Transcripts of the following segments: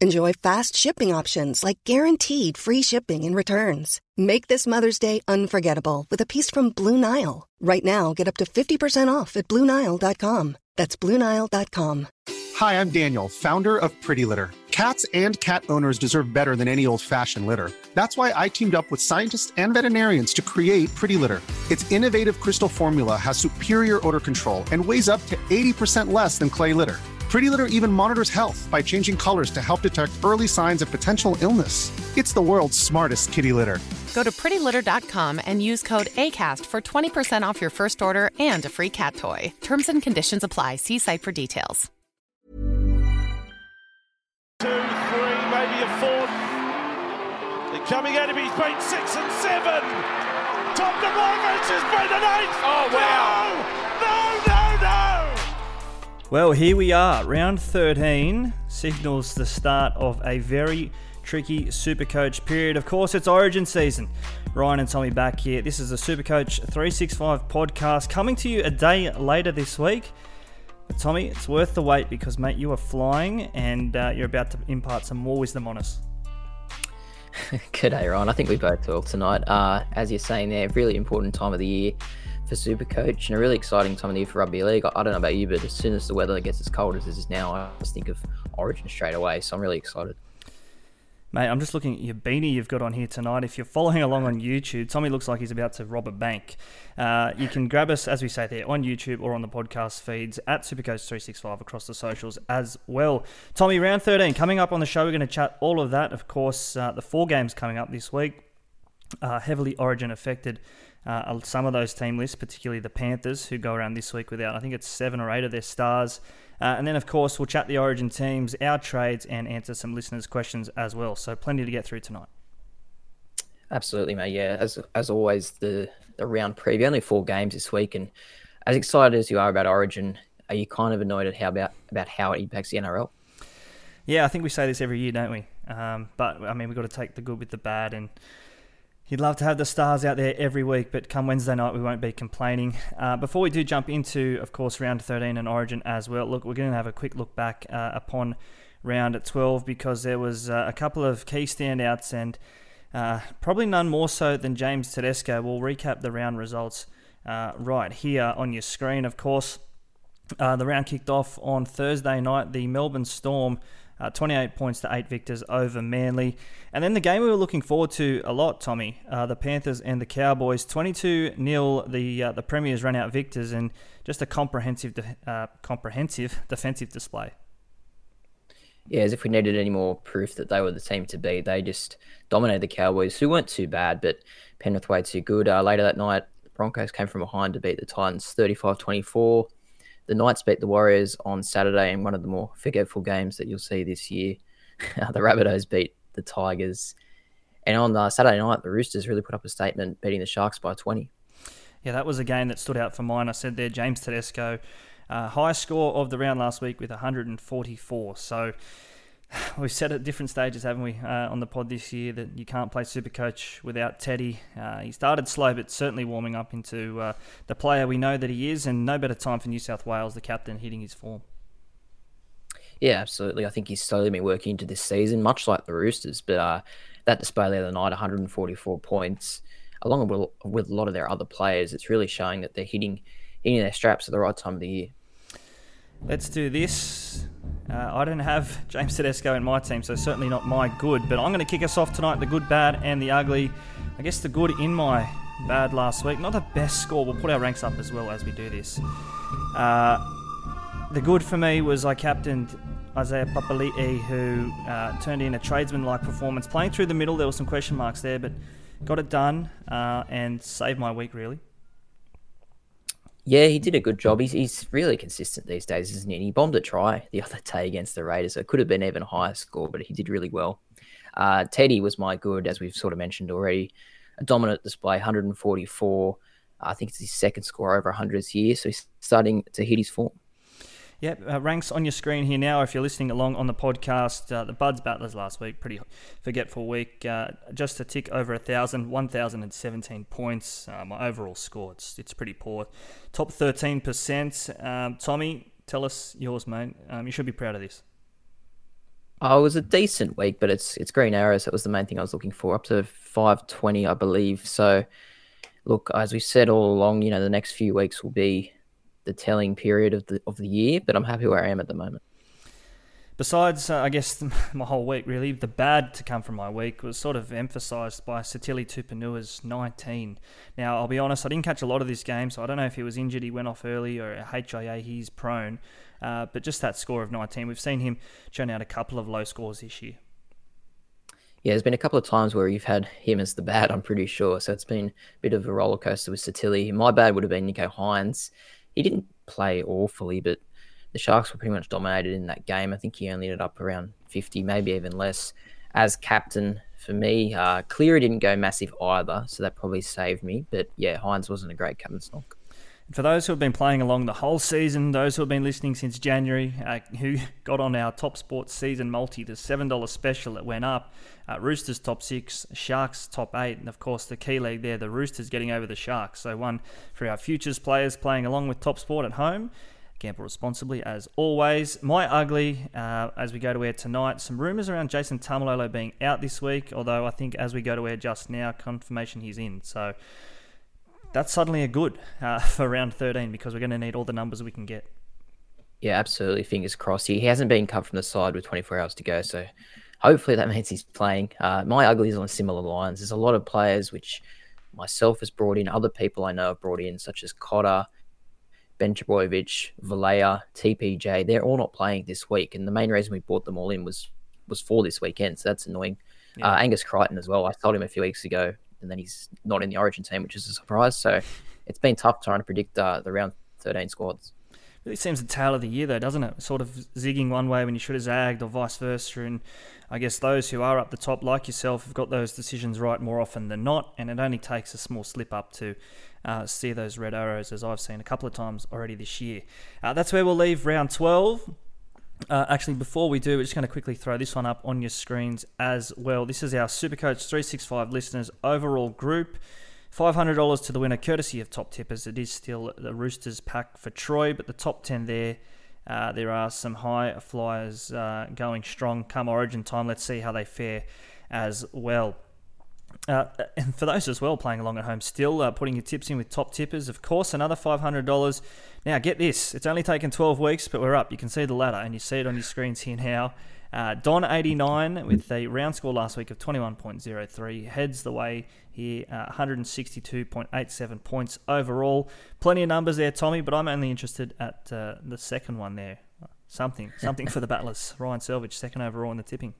Enjoy fast shipping options like guaranteed free shipping and returns. Make this Mother's Day unforgettable with a piece from Blue Nile. Right now, get up to 50% off at BlueNile.com. That's BlueNile.com. Hi, I'm Daniel, founder of Pretty Litter. Cats and cat owners deserve better than any old fashioned litter. That's why I teamed up with scientists and veterinarians to create Pretty Litter. Its innovative crystal formula has superior odor control and weighs up to 80% less than clay litter. Pretty Litter even monitors health by changing colors to help detect early signs of potential illness. It's the world's smartest kitty litter. Go to prettylitter.com and use code ACAST for 20% off your first order and a free cat toy. Terms and conditions apply. See site for details. Two, three, maybe a fourth. They're coming out of his beat six and seven. Top to Morgan has been an eight. Oh, wow. No. Well, here we are. Round 13 signals the start of a very tricky Supercoach period. Of course, it's Origin season. Ryan and Tommy back here. This is the Supercoach 365 podcast coming to you a day later this week. But Tommy, it's worth the wait because, mate, you are flying and uh, you're about to impart some more wisdom on us. G'day, Ryan. I think we both will tonight. Uh, as you're saying there, really important time of the year for Supercoach and a really exciting time of the year for rugby league. I don't know about you, but as soon as the weather gets as cold as it is now, I just think of Origin straight away. So I'm really excited. Mate, I'm just looking at your beanie you've got on here tonight. If you're following along on YouTube, Tommy looks like he's about to rob a bank. Uh, you can grab us, as we say there, on YouTube or on the podcast feeds at Supercoach365 across the socials as well. Tommy, round 13 coming up on the show. We're going to chat all of that. Of course, uh, the four games coming up this week, uh, heavily origin affected. Uh, some of those team lists, particularly the Panthers, who go around this week without, I think it's seven or eight of their stars. Uh, and then, of course, we'll chat the Origin teams, our trades, and answer some listeners' questions as well. So, plenty to get through tonight. Absolutely, mate. Yeah, as as always, the the round preview only four games this week, and as excited as you are about Origin, are you kind of annoyed at how about about how it impacts the NRL? Yeah, I think we say this every year, don't we? Um, but I mean, we've got to take the good with the bad, and You'd love to have the stars out there every week, but come Wednesday night, we won't be complaining. Uh, before we do jump into, of course, round 13 and Origin as well, look, we're going to have a quick look back uh, upon round 12 because there was uh, a couple of key standouts and uh, probably none more so than James Tedesco. We'll recap the round results uh, right here on your screen, of course. Uh, the round kicked off on Thursday night. The Melbourne Storm uh, 28 points to 8 victors over Manly. And then the game we were looking forward to a lot, Tommy, uh, the Panthers and the Cowboys. 22 0, the uh, the Premiers ran out victors, and just a comprehensive, de- uh, comprehensive defensive display. Yeah, as if we needed any more proof that they were the team to beat. They just dominated the Cowboys, who weren't too bad, but Penrith way too good. Uh, later that night, Broncos came from behind to beat the Titans 35 24 the Knights beat the Warriors on Saturday in one of the more forgetful games that you'll see this year. the Rabbitohs beat the Tigers. And on uh, Saturday night, the Roosters really put up a statement, beating the Sharks by 20. Yeah, that was a game that stood out for mine. I said there, James Tedesco, uh, high score of the round last week with 144. So we've said at different stages, haven't we, uh, on the pod this year that you can't play Super Coach without Teddy. Uh, he started slow, but certainly warming up into uh, the player we know that he is, and no better time for New South Wales, the captain, hitting his form. Yeah, absolutely. I think he's slowly been working into this season, much like the Roosters. But uh, that display the other night, 144 points, along with, with a lot of their other players, it's really showing that they're hitting hitting their straps at the right time of the year. Let's do this. Uh, I don't have James Tedesco in my team, so certainly not my good. But I'm going to kick us off tonight the good, bad, and the ugly. I guess the good in my bad last week. Not the best score. We'll put our ranks up as well as we do this. Uh, the good for me was I captained Isaiah Papali'i, who uh, turned in a tradesman-like performance. Playing through the middle, there were some question marks there, but got it done uh, and saved my week really. Yeah, he did a good job. He's, he's really consistent these days, isn't he? he bombed a try the other day against the Raiders. It could have been even higher score, but he did really well. Uh, Teddy was my good, as we've sort of mentioned already. A dominant display, 144. I think it's his second score over 100 this year, so he's starting to hit his form. Yep, uh, ranks on your screen here now. If you're listening along on the podcast, uh, the Buds Battlers last week, pretty forgetful week. Uh, just a tick over a thousand, 1,017 points. Uh, my overall score, it's, it's pretty poor. Top 13%. Um, Tommy, tell us yours, mate. Um, you should be proud of this. Oh, it was a decent week, but it's it's green arrows. That was the main thing I was looking for, up to 520, I believe. So, look, as we said all along, you know, the next few weeks will be the telling period of the of the year, but I'm happy where I am at the moment. Besides, uh, I guess my whole week really, the bad to come from my week was sort of emphasised by Sitili Tupouniua's 19. Now, I'll be honest, I didn't catch a lot of this game, so I don't know if he was injured, he went off early, or HIA, he's prone. Uh, but just that score of 19, we've seen him churn out a couple of low scores this year. Yeah, there's been a couple of times where you've had him as the bad, I'm pretty sure. So it's been a bit of a roller coaster with Sitili. My bad would have been Nicho Hynes he didn't play awfully, but the Sharks were pretty much dominated in that game. I think he only ended up around 50, maybe even less. As captain for me, uh, Cleary didn't go massive either, so that probably saved me. But yeah, Hynes wasn't a great captain stock. For those who have been playing along the whole season, those who have been listening since January, uh, who got on our Top Sports season multi, the $7 special that went up, uh, Roosters top six, Sharks top eight, and of course the key leg there, the Roosters getting over the Sharks. So one for our futures players playing along with Top Sport at home. Gamble responsibly as always. My ugly, uh, as we go to air tonight, some rumours around Jason Taumalolo being out this week, although I think as we go to air just now, confirmation he's in. So that's suddenly a good uh, for round 13 because we're going to need all the numbers we can get. Yeah, absolutely. Fingers crossed. He hasn't been cut from the side with 24 hours to go, so hopefully that means he's playing. Uh, my ugly is on similar lines. There's a lot of players which myself has brought in, other people I know have brought in, such as Cotter, Ben Trbojevic, Vailea, TPJ. They're all not playing this week, and the main reason we brought them all in was was for this weekend. So that's annoying. Yeah. Uh, Angus Crichton as well. I told him a few weeks ago and then he's not in the Origin team, which is a surprise. So it's been tough trying to predict uh, the round 13 squads. Really seems the tail of the year, though, doesn't it? Sort of zigging one way when you should have zagged, or vice versa. And I guess those who are up the top, like yourself, have got those decisions right more often than not. And it only takes a small slip up to uh, see those red arrows, as I've seen a couple of times already this year. Uh, that's where we'll leave round 12. Uh, actually, before we do, we're just going to quickly throw this one up on your screens as well. This is our Supercoach 365 listeners overall group. $500 to the winner, courtesy of Top Tippers. It is still the Roosters pack for Troy, but the top 10 there, uh, there are some high flyers uh, going strong come origin time. Let's see how they fare as well. Uh, and for those as well playing along at home, still uh, putting your tips in with top tippers, of course, another $500. Now, get this it's only taken 12 weeks, but we're up. You can see the ladder, and you see it on your screens here now. Uh, Don 89 with a round score last week of 21.03 heads the way here, uh, 162.87 points overall. Plenty of numbers there, Tommy, but I'm only interested at uh, the second one there. Something, something for the battlers. Ryan Selvage, second overall in the tipping.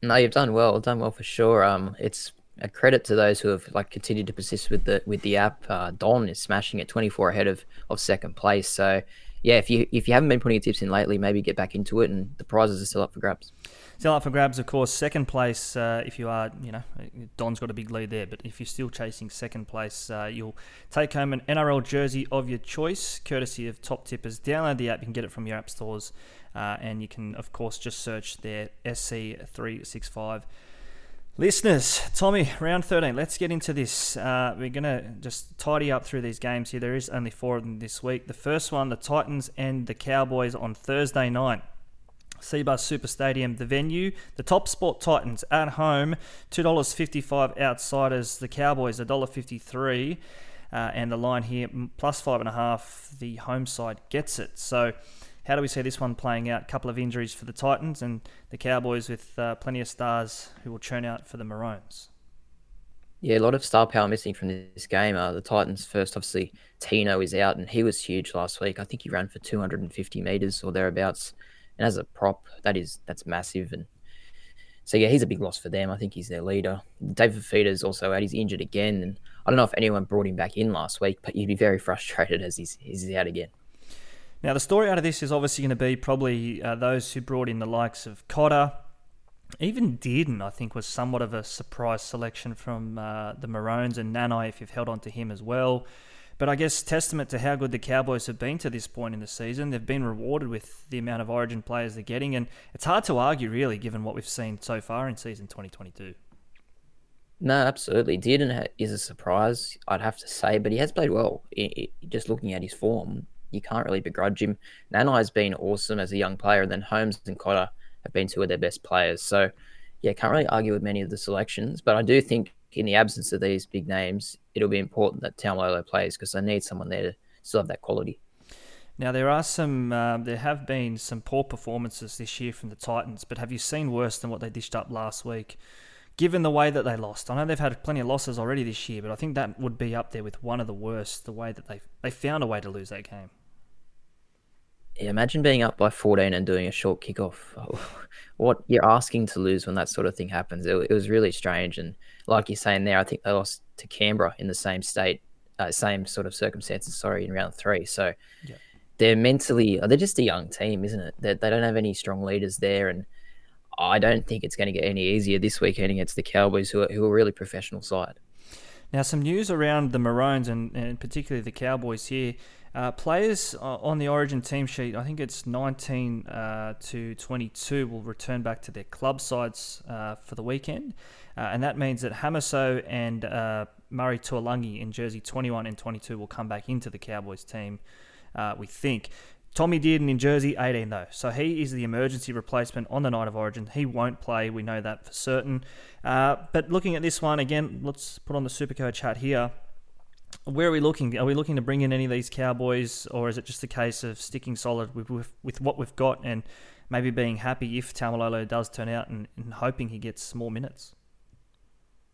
No, you've done well. Done well for sure. Um, it's a credit to those who have like continued to persist with the with the app. Uh, Don is smashing it, 24 ahead of of second place. So yeah, if you if you haven't been putting your tips in lately, maybe get back into it, and the prizes are still up for grabs. Still up for grabs, of course. Second place, uh, if you are, you know, Don's got a big lead there, but if you're still chasing second place, uh, you'll take home an NRL jersey of your choice, courtesy of Top Tippers. Download the app, you can get it from your app stores, uh, and you can, of course, just search their SC365 Listeners, Tommy, round 13. Let's get into this. Uh, we're going to just tidy up through these games here. There is only four of them this week. The first one, the Titans and the Cowboys on Thursday night. Cbus Super Stadium, the venue. The top sport Titans at home, $2.55 outsiders. The Cowboys, $1.53. Uh, and the line here, plus five and a half. The home side gets it. So how do we see this one playing out? A couple of injuries for the Titans and the Cowboys with uh, plenty of stars who will churn out for the Maroons. Yeah, a lot of star power missing from this game. Uh, the Titans first, obviously, Tino is out, and he was huge last week. I think he ran for 250 meters or thereabouts. And as a prop, that is that's massive. And so yeah, he's a big loss for them. I think he's their leader. David Fifita's also out. He's injured again, and I don't know if anyone brought him back in last week, but you'd be very frustrated as he's he's out again. Now the story out of this is obviously going to be probably uh, those who brought in the likes of Cotter, even Dearden, I think, was somewhat of a surprise selection from uh, the Maroons and Nanai, if you've held on to him as well. But I guess testament to how good the Cowboys have been to this point in the season. They've been rewarded with the amount of Origin players they're getting, and it's hard to argue, really, given what we've seen so far in season 2022. No, absolutely. Dearden is a surprise, I'd have to say, but he has played well. just looking at his form, you can't really begrudge him. Nanai's been awesome as a young player, and then Holmes and Cotter have been two of their best players. So, yeah, can't really argue with many of the selections, but I do think in the absence of these big names, it'll be important that Taumalolo plays because they need someone there to still have that quality. Now there are some, um, there have been some poor performances this year from the Titans, but have you seen worse than what they dished up last week? Given the way that they lost, I know they've had plenty of losses already this year, but I think that would be up there with one of the worst. The way that they they found a way to lose that game. Yeah, imagine being up by 14 and doing a short kickoff. what you're asking to lose when that sort of thing happens. It, it, was really strange. And like you're saying there, I think they lost to Canberra in the same state, uh, same sort of circumstances, sorry, in round three. So yeah. they're mentally, they're just a young team, isn't it? They, they don't have any strong leaders there. And I don't think it's going to get any easier this weekend against the Cowboys, who are, who are a really professional side. Now, some news around the Maroons and, and particularly the Cowboys here. Uh, players on the Origin team sheet, I think it's 19 uh, to 22, will return back to their club sides uh, for the weekend. Uh, and that means that Hamiso and uh, Murray Taulagi in jersey 21 and 22 will come back into the Cowboys team, uh, we think. Tommy Dearden in jersey 18, though. So he is the emergency replacement on the night of Origin. He won't play. We know that for certain. but looking at this one, again, let's put on the Supercoach hat here where are we looking? Are we looking to bring in any of these Cowboys, or is it just a case of sticking solid with with, with what we've got and maybe being happy if Taumalolo does turn out and, and, hoping he gets more minutes?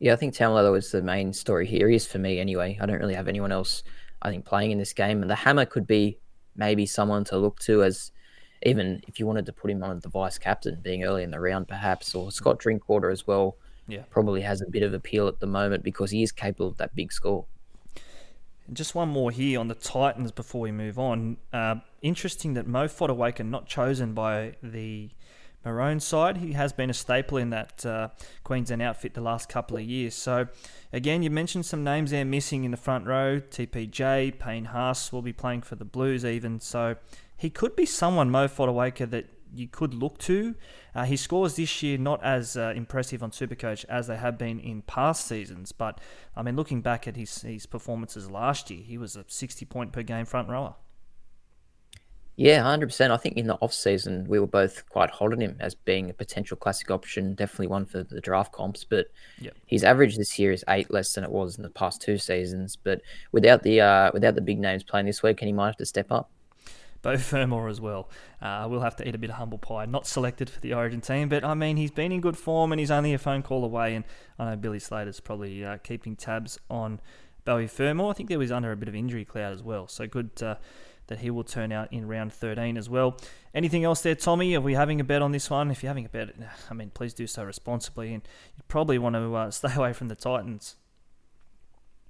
Yeah, I think Taumalolo is the main story here. He is for me anyway. I don't really have anyone else. I think playing in this game, and the Hammer could be maybe someone to look to as even if you wanted to put him on the vice captain, being early in the round perhaps, or Scott Drinkwater as well. Yeah, probably has a bit of appeal at the moment because he is capable of that big score. Just one more here on the Titans before we move on. Uh, interesting that Mo Fotuaika not chosen by the Maroon side. He has been a staple in that uh, Queensland outfit the last couple of years. So, again, you mentioned some names there missing in the front row. TPJ, Payne Haas will be playing for the Blues even. So, he could be someone, Mo Fotuaika, that you could look to. Uh, his scores this year not as uh, impressive on Supercoach as they have been in past seasons, but I mean, looking back at his his performances last year, he was a sixty point per game front rower. Yeah, hundred percent. I think in the off season we were both quite hot on him as being a potential classic option, definitely one for the draft comps. But yep. his average this year is eight less than it was in the past two seasons. But without the uh, without the big names playing this week, and he might have to step up. Beau Fermor as well. Uh, we'll have to eat a bit of humble pie. Not selected for the Origin team, but I mean, he's been in good form and he's only a phone call away. And I know Billy Slater's probably uh, keeping tabs on Beau Fermor. I think there was under a bit of injury cloud as well. So good uh, that he will turn out in round 13 as well. Anything else there, Tommy? Are we having a bet on this one? If you're having a bet, I mean, please do so responsibly. And you probably want to uh, stay away from the Titans.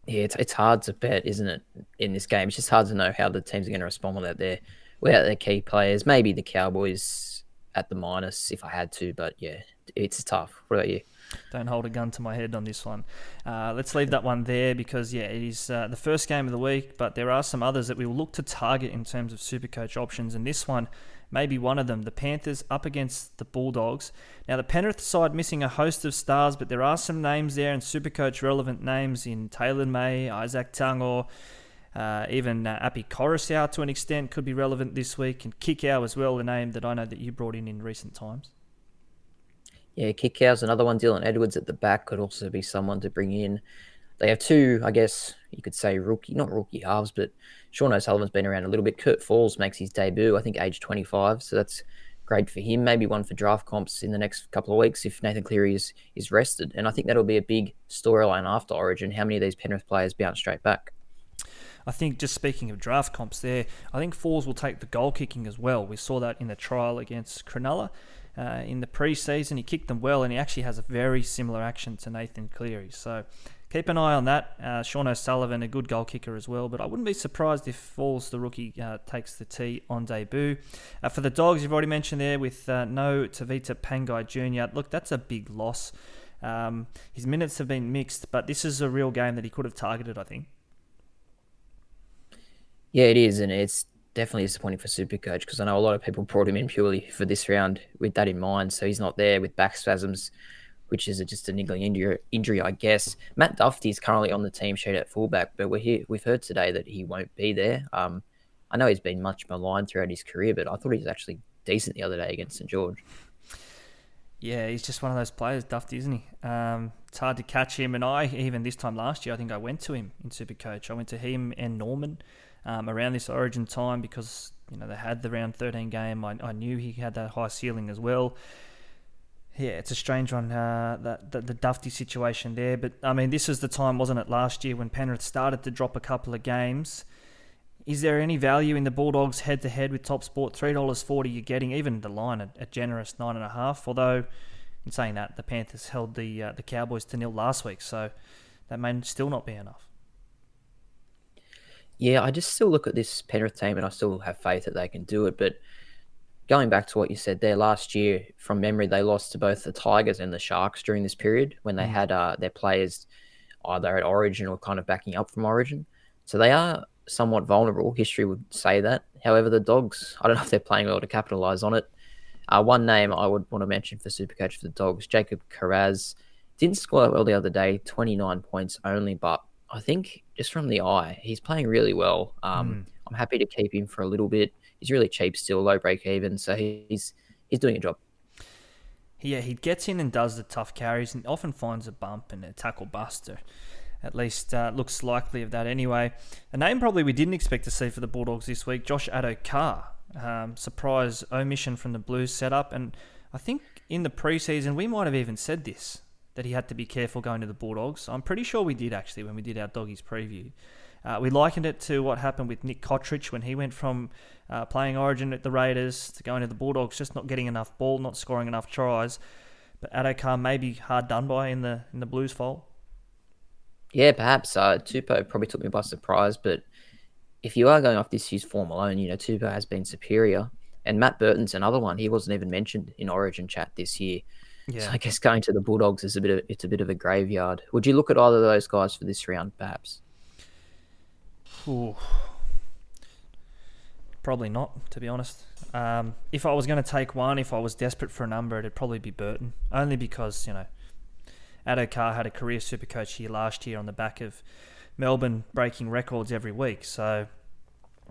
Yeah, it's, it's hard to bet, isn't it, in this game? It's just hard to know how the teams are going to respond without their without their key players. Maybe the Cowboys at the minus if I had to, but yeah, it's tough. What about you? Don't hold a gun to my head on this one. Uh, let's leave that one there because, yeah, it is uh, the first game of the week, but there are some others that we will look to target in terms of super coach options. And this one may be one of them. The Panthers up against the Bulldogs. Now, the Penrith side missing a host of stars, but there are some names there and super coach relevant names in Taylan May, Izack Tago. Uh, even uh, Api Koroisau to an extent could be relevant this week, and Kikau as well, the name that I know that you brought in in recent times. Yeah, Kikau's another one. Dylan Edwards at the back could also be someone to bring in. They have two, I guess you could say rookie, not rookie halves, but Sean O'Sullivan's been around a little bit. Kurt Falls makes his debut, I think, age 25. So that's great for him. Maybe one for draft comps in the next couple of weeks if Nathan Cleary is, is rested. And I think that'll be a big storyline after Origin. How many of these Penrith players bounce straight back? I think just speaking of draft comps there, I think Falls will take the goal kicking as well. We saw that in the trial against Cronulla. Uh, in the preseason, he kicked them well, and he actually has a very similar action to Nathan Cleary. So keep an eye on that. Uh, Sean O'Sullivan, a good goal kicker as well, but I wouldn't be surprised if Falls, the rookie, uh, takes the tee on debut. Uh, for the Dogs, you've already mentioned there with uh, no Tavita Pangai Jr. Look, that's a big loss. Um, his minutes have been mixed, but this is a real game that he could have targeted, I think. Yeah, it is, and it's definitely disappointing for Supercoach because I know a lot of people brought him in purely for this round with that in mind. So he's not there with back spasms, which is just a niggling injury, injury I guess. Matt Dufty is currently on the team sheet at fullback, but we're here. We've heard today that he won't be there. Um, I know he's been much maligned throughout his career, but I thought he was actually decent the other day against St George. Yeah, he's just one of those players, Dufty, isn't he? Um, it's hard to catch him. And I, even this time last year, I think I went to him in Supercoach. I went to him and Norman um, around this Origin time because you know they had the round 13 game. I, I knew he had that high ceiling as well. Yeah, it's a strange one, uh, that, the, the Dufty situation there. But I mean, this is the time, wasn't it, last year when Penrith started to drop a couple of games. Is there any value in the Bulldogs head to head with Top Sport? Three dollars forty. You're getting even the line at, at generous nine and a half. Although, in saying that, the Panthers held the uh, the Cowboys to nil last week, so that may still not be enough. Yeah, I just still look at this Penrith team and I still have faith that they can do it. But going back to what you said there, last year, from memory, they lost to both the Tigers and the Sharks during this period when they mm. had uh, their players either at Origin or kind of backing up from Origin. So they are somewhat vulnerable. History would say that. However, the Dogs, I don't know if they're playing well to capitalise on it. Uh, one name I would want to mention for Supercoach for the Dogs, Jacob Kiraz. Didn't score well the other day, 29 points only, but I think just from the eye, he's playing really well. Um, mm. I'm happy to keep him for a little bit. He's really cheap still, low break even, so he's he's doing a job. Yeah, he gets in and does the tough carries and often finds a bump and a tackle buster. At least uh, looks likely of that anyway. A name probably we didn't expect to see for the Bulldogs this week, Josh Addo-Carr. Um, surprise omission from the Blues setup, and I think in the preseason we might have even said this that he had to be careful going to the Bulldogs. I'm pretty sure we did actually when we did our doggies preview. Uh, we likened it to what happened with Nick Cotric when he went from uh, playing Origin at the Raiders to going to the Bulldogs, just not getting enough ball, not scoring enough tries. But Addo-Carr may be hard done by in the in the Blues fold. Yeah, perhaps. Uh, Tupou probably took me by surprise, but if you are going off this year's form alone, you know Tupou has been superior, and Matt Burton's another one. He wasn't even mentioned in Origin chat this year. Yeah. So I guess going to the Bulldogs is a bit of it's a bit of a graveyard. Would you look at either of those guys for this round, perhaps? Ooh. Probably not, to be honest. Um, if I was going to take one, if I was desperate for a number, it'd probably be Burton. Only because, you know, Addo-Carr had a career super coach here last year on the back of Melbourne breaking records every week. So,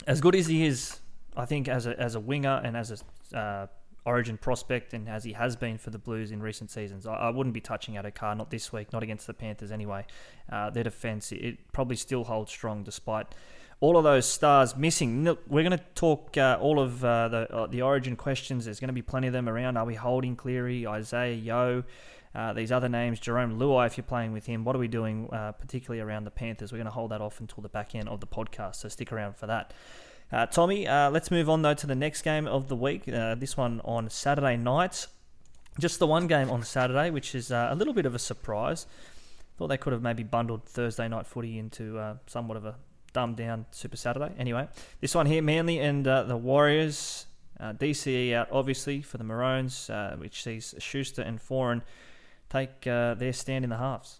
as good as he is, I think as a, as a winger and as a uh, Origin prospect and as he has been for the Blues in recent seasons. I, I wouldn't be touching Addo-Carr, not this week, not against the Panthers anyway. Uh, their defence, it, it, probably still holds strong despite all of those stars missing. Look, we're going to talk uh, all of uh, the uh, the Origin questions. There's going to be plenty of them around. Are we holding Cleary, Isaah Yeo? Uh, these other names, Jarome Luai, if you're playing with him, what are we doing, uh, particularly around the Panthers? We're going to hold that off until the back end of the podcast, so stick around for that. Uh, Tommy, uh, let's move on though to the next game of the week. Uh, this one on Saturday night. Just the one game on Saturday, which is uh, a little bit of a surprise. Thought they could have maybe bundled Thursday night footy into uh, somewhat of a dumbed down Super Saturday. Anyway, this one here, Manly and uh, the Warriors. DCE out obviously for the Maroons, which sees Schuster and Foran take their stand in the halves.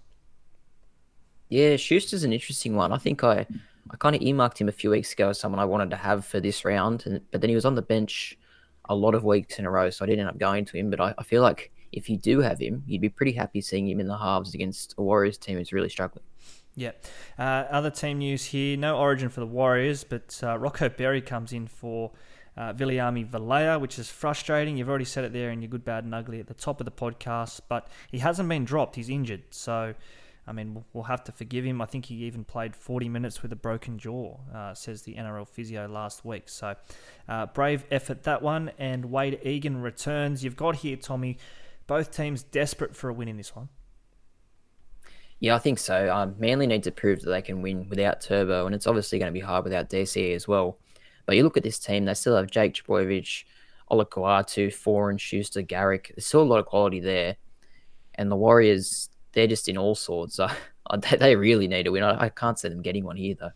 Yeah, Schuster's an interesting one. I think I I kind of earmarked him a few weeks ago as someone I wanted to have for this round, and, but then he was on the bench a lot of weeks in a row, so I didn't end up going to him. But I, I feel like if you do have him, you'd be pretty happy seeing him in the halves against a Warriors team who's really struggling. Yeah. Uh, other team news here no origin for the Warriors, but uh, Rocco Berry comes in for uh, Viliami which is frustrating. You've already said it there in your good, bad, and ugly at the top of the podcast, but he hasn't been dropped. He's injured. So I mean, we'll have to forgive him. I think he even played 40 minutes with a broken jaw, uh, says the NRL physio last week. So, uh, brave effort that one. And Wade Egan returns. You've got here, Tommy, both teams desperate for a win in this one. Yeah, I think so. Um, Manly need to prove that they can win without Turbo, and it's obviously going to be hard without DC as well. But you look at this team, they still have Jake Trbojevic, Olakau'atu, Foran, Schuster, Garrick. There's still a lot of quality there. And the Warriors, they're just in all sorts. So they really need a win. I can't see them getting one here, though.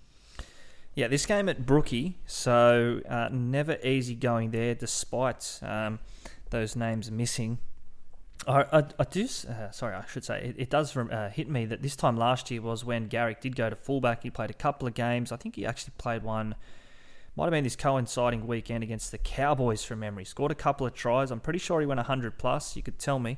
Yeah, this game at Brookie, so uh, never easy going there, despite um, those names missing. I, I, I do. Uh, sorry, I should say it, it does uh, hit me that this time last year was when Garrick did go to fullback. He played a couple of games. I think he actually played one. Might have been this coinciding weekend against the Cowboys from memory. Scored a couple of tries. I'm pretty sure he went 100 plus. You could tell me.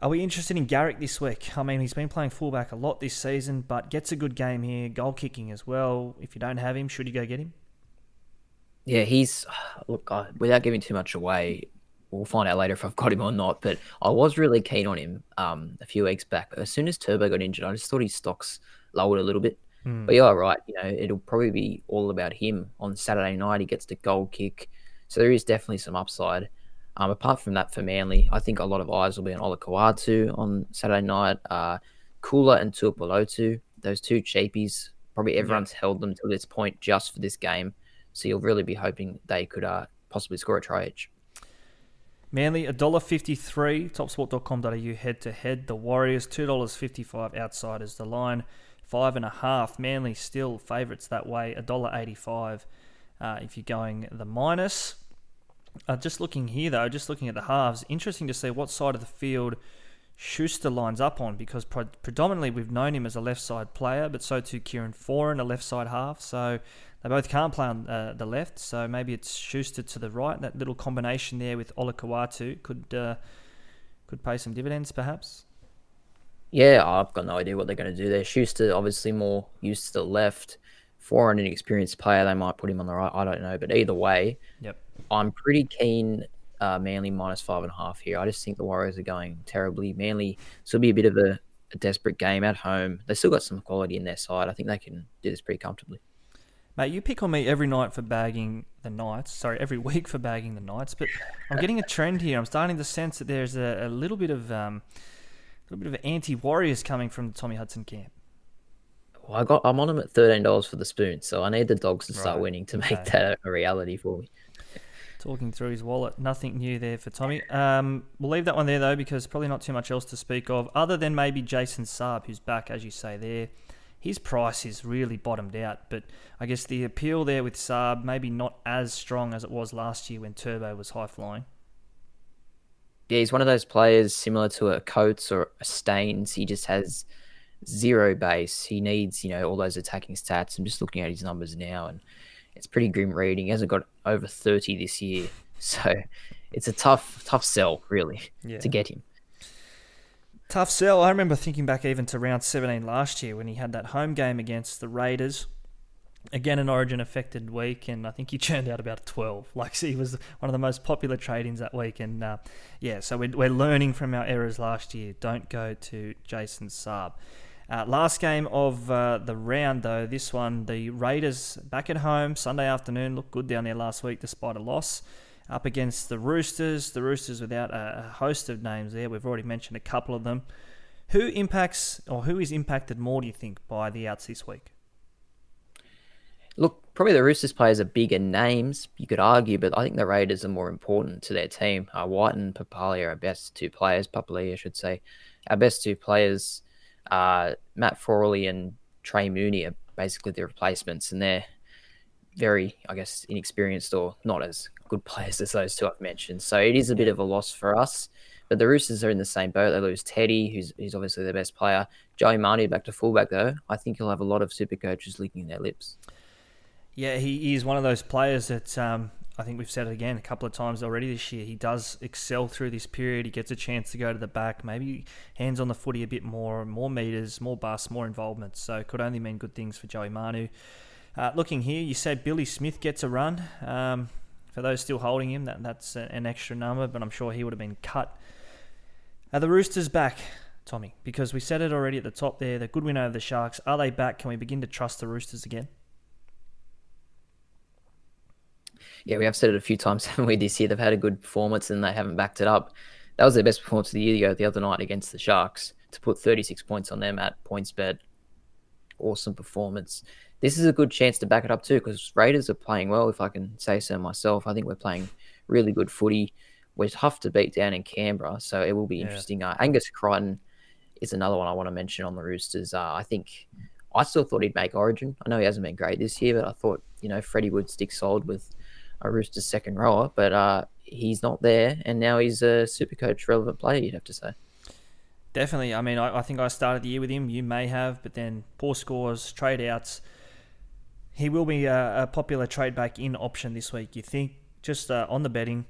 Are we interested in Garrick this week? I mean, he's been playing fullback a lot this season, but gets a good game here, goal kicking as well. If you don't have him, should you go get him? Yeah, he's look. without giving too much away, we'll find out later if I've got him or not. But I was really keen on him um, a few weeks back. But as soon as Turbo got injured, I just thought his stocks lowered a little bit. Mm. But you're right. You know, it'll probably be all about him on Saturday night. He gets the goal kick, so there is definitely some upside. Um, apart from that, for Manly, I think a lot of eyes will be on Olakau'atu on Saturday night. Uh, Koula and Tuipulotu, those two cheapies, probably everyone's yeah. held them to this point just for this game. So you'll really be hoping they could uh, possibly score a try each. Manly, $1.53, topsport.com.au head to head. The Warriors, $2.55 outsiders. The line, five and a half. Manly still favourites that way, $1.85 uh, if you're going the minus. Uh, just looking here, though, just looking at the halves, interesting to see what side of the field Schuster lines up on because pre- predominantly we've known him as a left side player, but so too Kieran Foran, a left side half. So they both can't play on uh, the left. So maybe it's Schuster to the right. That little combination there with Olakau'atu could uh, could pay some dividends, perhaps. Yeah, I've got no idea what they're going to do there. Schuster obviously more used to the left. Foran, an experienced player, they might put him on the right. I don't know, but either way, yep. I'm pretty keen. Uh, Manly minus five and a half here. I just think the Warriors are going terribly. Manly, this will be a bit of a, a desperate game at home. They still got some quality in their side. I think they can do this pretty comfortably. Mate, you pick on me every night for bagging the Knights. Sorry, every week for bagging the Knights. But I'm getting a trend here. I'm starting to sense that there's a, a little bit of um, a little bit of anti-Warriors coming from the Tommy Hudson camp. Well, I got I'm on them at thirteen dollars for the spoon, so I need the dogs to start right. winning to make okay. that a reality for me talking through his wallet. Nothing new there for Tommy. Um, we'll leave that one there though because probably not too much else to speak of, other than maybe Jason Saab, who's back as you say there. His price is really bottomed out, but I guess the appeal there with Saab maybe not as strong as it was last year when Turbo was high flying. Yeah, he's one of those players similar to a Coates or a Staines. He just has zero base. He needs, you know, all those attacking stats. I'm just looking at his numbers now, and it's pretty grim reading. He hasn't got over 30 this year. So it's a tough, tough sell, really, yeah. to get him. Tough sell. I remember thinking back even to round 17 last year when he had that home game against the Raiders. Again, an origin affected week, and I think he churned out about 12. Like, he was one of the most popular trade-ins that week. And uh, yeah, so we're, we're learning from our errors last year. Don't go to Jason Saab. Uh, last game of uh, the round, though, this one, the Raiders back at home Sunday afternoon looked good down there last week despite a loss. Up against the Roosters, the Roosters without a, host of names there. We've already mentioned a couple of them. Who impacts or who is impacted more, do you think, by the outs this week? Look, probably the Roosters players are bigger names, you could argue, but I think the Raiders are more important to their team. Uh, White and Papali are our best two players, Papali, I should say. Our best two players uh, Matt Frawley and Trey Mooney are basically the replacements, and they're very, I guess, inexperienced or not as good players as those two I've mentioned. So it is a bit of a loss for us. But the Roosters are in the same boat. They lose Teddy, who's, who's obviously their best player. Joey Manu back to fullback, though. I think he'll have a lot of super coaches licking their lips. Yeah, he is one of those players that um, I think we've said it again a couple of times already this year. He does excel through this period. He gets a chance to go to the back, maybe hands on the footy a bit more, more meters, more bus, more involvement. So it could only mean good things for Joey Manu. Uh, looking here, you say Billy Smith gets a run. Um, for those still holding him, that that's an extra number, but I'm sure he would have been cut. Are the Roosters back Tommy? Because we said it already at the top there. The good win over the Sharks. Are they back? Can we begin to trust the Roosters again? Yeah, we have said it a few times, haven't we, this year? They've had a good performance and they haven't backed it up. That was their best performance of the year the other night against the Sharks to put 36 points on them at PointsBet. Awesome performance. This is a good chance to back it up too because Raiders are playing well, if I can say so myself. I think we're playing really good footy. We're tough to beat down in Canberra, so it will be yeah. interesting. Uh, Angus Crichton is another one I want to mention on the Roosters. Uh, I think I still thought he'd make Origin. I know he hasn't been great this year, but I thought you know Freddie would stick solid with a Roosters second rower, but uh, he's not there, and now he's a super coach relevant player. You'd have to say. Definitely. I mean, I, I think I started the year with him. You may have, but then poor scores, trade outs. He will be a, a popular trade back in option this week. You think just uh, on the betting